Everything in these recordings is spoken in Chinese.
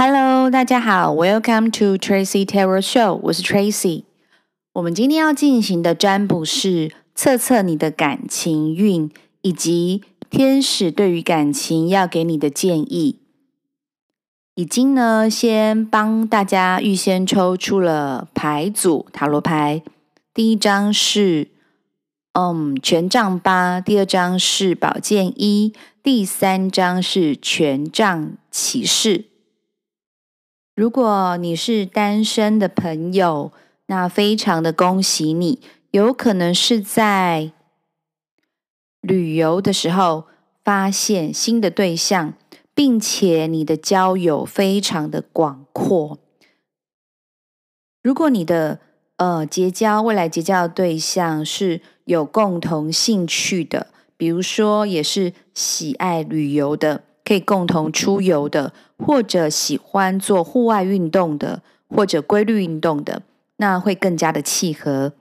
Hello，大家好，Welcome to Tracy Tarot Show，我是 Tracy。我们今天要进行的占卜是测测你的感情运，以及天使对于感情要给你的建议。已经呢，先帮大家预先抽出了牌组塔罗牌，第一张是嗯权杖八，第二张是宝剑一，第三张是权杖骑士。如果你是单身的朋友，那非常的恭喜你，有可能是在旅游的时候发现新的对象，并且你的交友非常的广阔。如果你的呃结交未来结交的对象是有共同兴趣的，比如说也是喜爱旅游的。可以共同出游的，或者喜欢做户外运动的，或者规律运动的，那会更加的契合。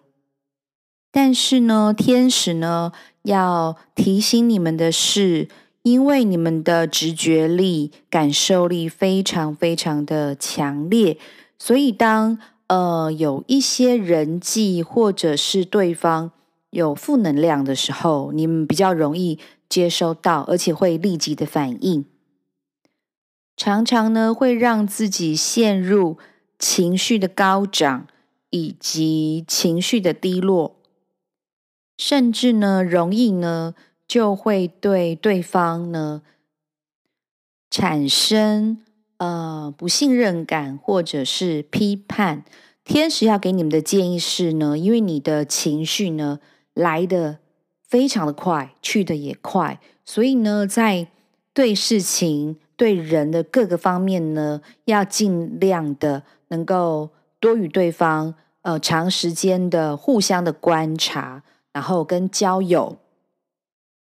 但是呢，天使呢要提醒你们的是，因为你们的直觉力、感受力非常非常的强烈，所以当呃有一些人际或者是对方有负能量的时候，你们比较容易。接收到，而且会立即的反应，常常呢会让自己陷入情绪的高涨以及情绪的低落，甚至呢容易呢就会对对方呢产生呃不信任感或者是批判。天使要给你们的建议是呢，因为你的情绪呢来的。非常的快，去的也快，所以呢，在对事情、对人的各个方面呢，要尽量的能够多与对方呃长时间的互相的观察，然后跟交友，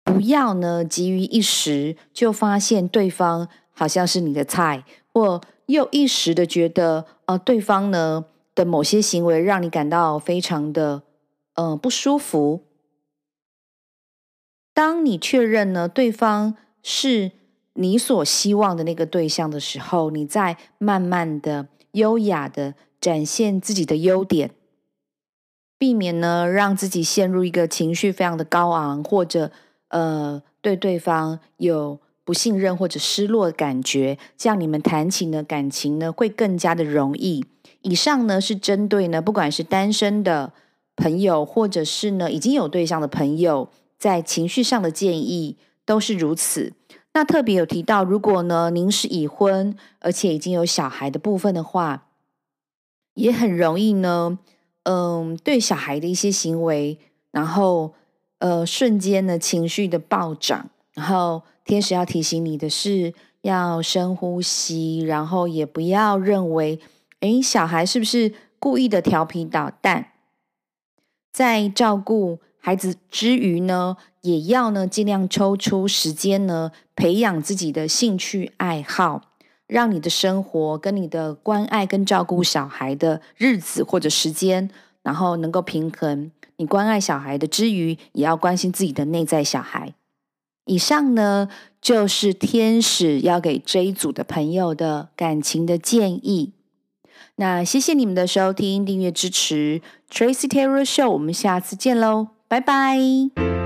不要呢急于一时就发现对方好像是你的菜，或又一时的觉得呃对方呢的某些行为让你感到非常的呃不舒服。当你确认呢，对方是你所希望的那个对象的时候，你再慢慢的、优雅的展现自己的优点，避免呢让自己陷入一个情绪非常的高昂，或者呃对对方有不信任或者失落的感觉，这样你们谈情的感情呢会更加的容易。以上呢是针对呢不管是单身的朋友，或者是呢已经有对象的朋友。在情绪上的建议都是如此。那特别有提到，如果呢您是已婚，而且已经有小孩的部分的话，也很容易呢，嗯，对小孩的一些行为，然后呃瞬间呢情绪的暴涨，然后天使要提醒你的是，要深呼吸，然后也不要认为，诶，小孩是不是故意的调皮捣蛋，在照顾。孩子之余呢，也要呢尽量抽出时间呢，培养自己的兴趣爱好，让你的生活跟你的关爱跟照顾小孩的日子或者时间，然后能够平衡。你关爱小孩的之余，也要关心自己的内在小孩。以上呢，就是天使要给这一组的朋友的感情的建议。那谢谢你们的收听、订阅支持，Tracy Tarot Show，我们下次见喽。拜拜。